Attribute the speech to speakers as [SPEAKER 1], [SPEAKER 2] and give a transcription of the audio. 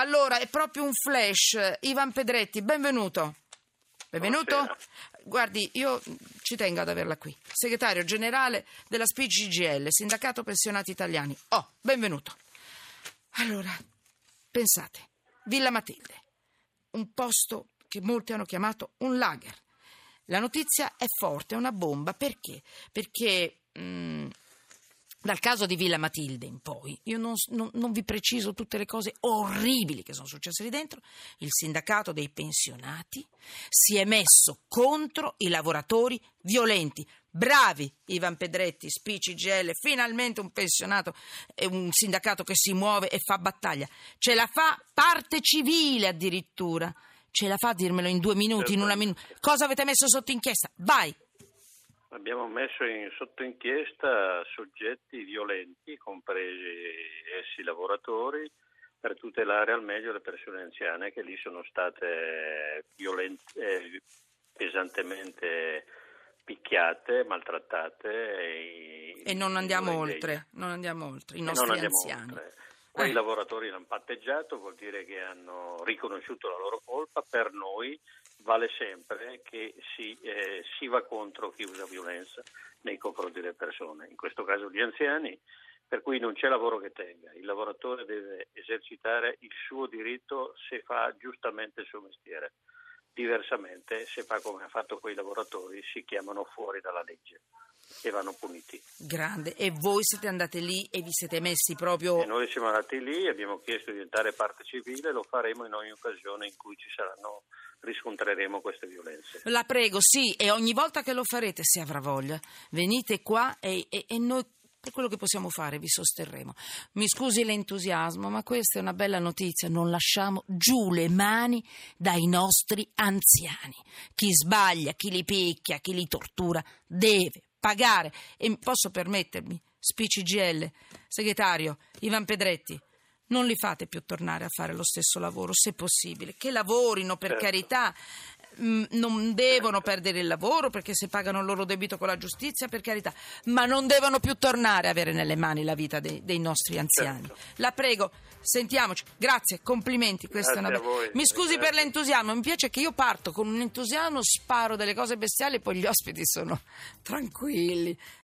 [SPEAKER 1] Allora, è proprio un flash. Ivan Pedretti, benvenuto. Benvenuto.
[SPEAKER 2] Buonasera.
[SPEAKER 1] Guardi, io ci tengo ad averla qui. Segretario generale della SPIGGL, Sindacato Pensionati Italiani. Oh, benvenuto. Allora, pensate, Villa Matilde, un posto che molti hanno chiamato un lager. La notizia è forte, è una bomba. Perché? Perché mm, dal caso di Villa Matilde in poi, io non, non- non vi preciso tutte le cose orribili che sono successe lì dentro, il sindacato dei pensionati si è messo contro i lavoratori violenti. Bravi Ivan Pedretti, Spici GL, finalmente un pensionato e un sindacato che si muove e fa battaglia. Ce la fa parte civile addirittura. Ce la fa a dirmelo in due minuti, in una minuta. Cosa avete messo sotto inchiesta? Vai!
[SPEAKER 2] Abbiamo messo in, sotto inchiesta soggetti violenti, compresi essi lavoratori, per tutelare al meglio le persone anziane che lì sono state violent- eh, pesantemente picchiate, maltrattate. E,
[SPEAKER 1] E non andiamo oltre, non andiamo oltre, i nostri anziani.
[SPEAKER 2] oltre. Quei
[SPEAKER 1] Eh.
[SPEAKER 2] lavoratori hanno patteggiato, vuol dire che hanno riconosciuto la loro colpa. Per noi vale sempre che si, eh, si va contro chi usa violenza nei confronti delle persone, in questo caso gli anziani, per cui non c'è lavoro che tenga. Il lavoratore deve esercitare il suo diritto se fa giustamente il suo mestiere. Diversamente, se fa come hanno fatto quei lavoratori, si chiamano fuori dalla legge e vanno puniti.
[SPEAKER 1] Grande. E voi siete andate lì e vi siete messi proprio...
[SPEAKER 2] E noi siamo andati lì, abbiamo chiesto di diventare parte civile, lo faremo in ogni occasione in cui ci saranno, riscontreremo queste violenze.
[SPEAKER 1] La prego, sì, e ogni volta che lo farete, se avrà voglia, venite qua e, e- e noi per quello che possiamo fare vi sosterremo. Mi scusi l'entusiasmo, ma questa è una bella notizia. Non lasciamo giù le mani dai nostri anziani. Chi sbaglia, chi li picchia, chi li tortura, deve pagare. E posso permettermi, SPCGL, segretario Ivan Pedretti, non li fate più tornare a fare lo stesso lavoro, se possibile. Che lavorino, per
[SPEAKER 2] Certo.
[SPEAKER 1] carità. Mm, Non devono perdere il lavoro perché se pagano il loro debito con la giustizia, per carità, ma non devono più tornare a avere nelle mani la vita dei, dei nostri anziani.
[SPEAKER 2] Certo.
[SPEAKER 1] La prego, sentiamoci. Grazie, complimenti. Una
[SPEAKER 2] Grazie
[SPEAKER 1] be-
[SPEAKER 2] a voi.
[SPEAKER 1] Mi scusi per
[SPEAKER 2] Grazie.
[SPEAKER 1] l'entusiasmo, mi piace che io parto con un entusiasmo, sparo delle cose bestiali e poi gli ospiti sono tranquilli.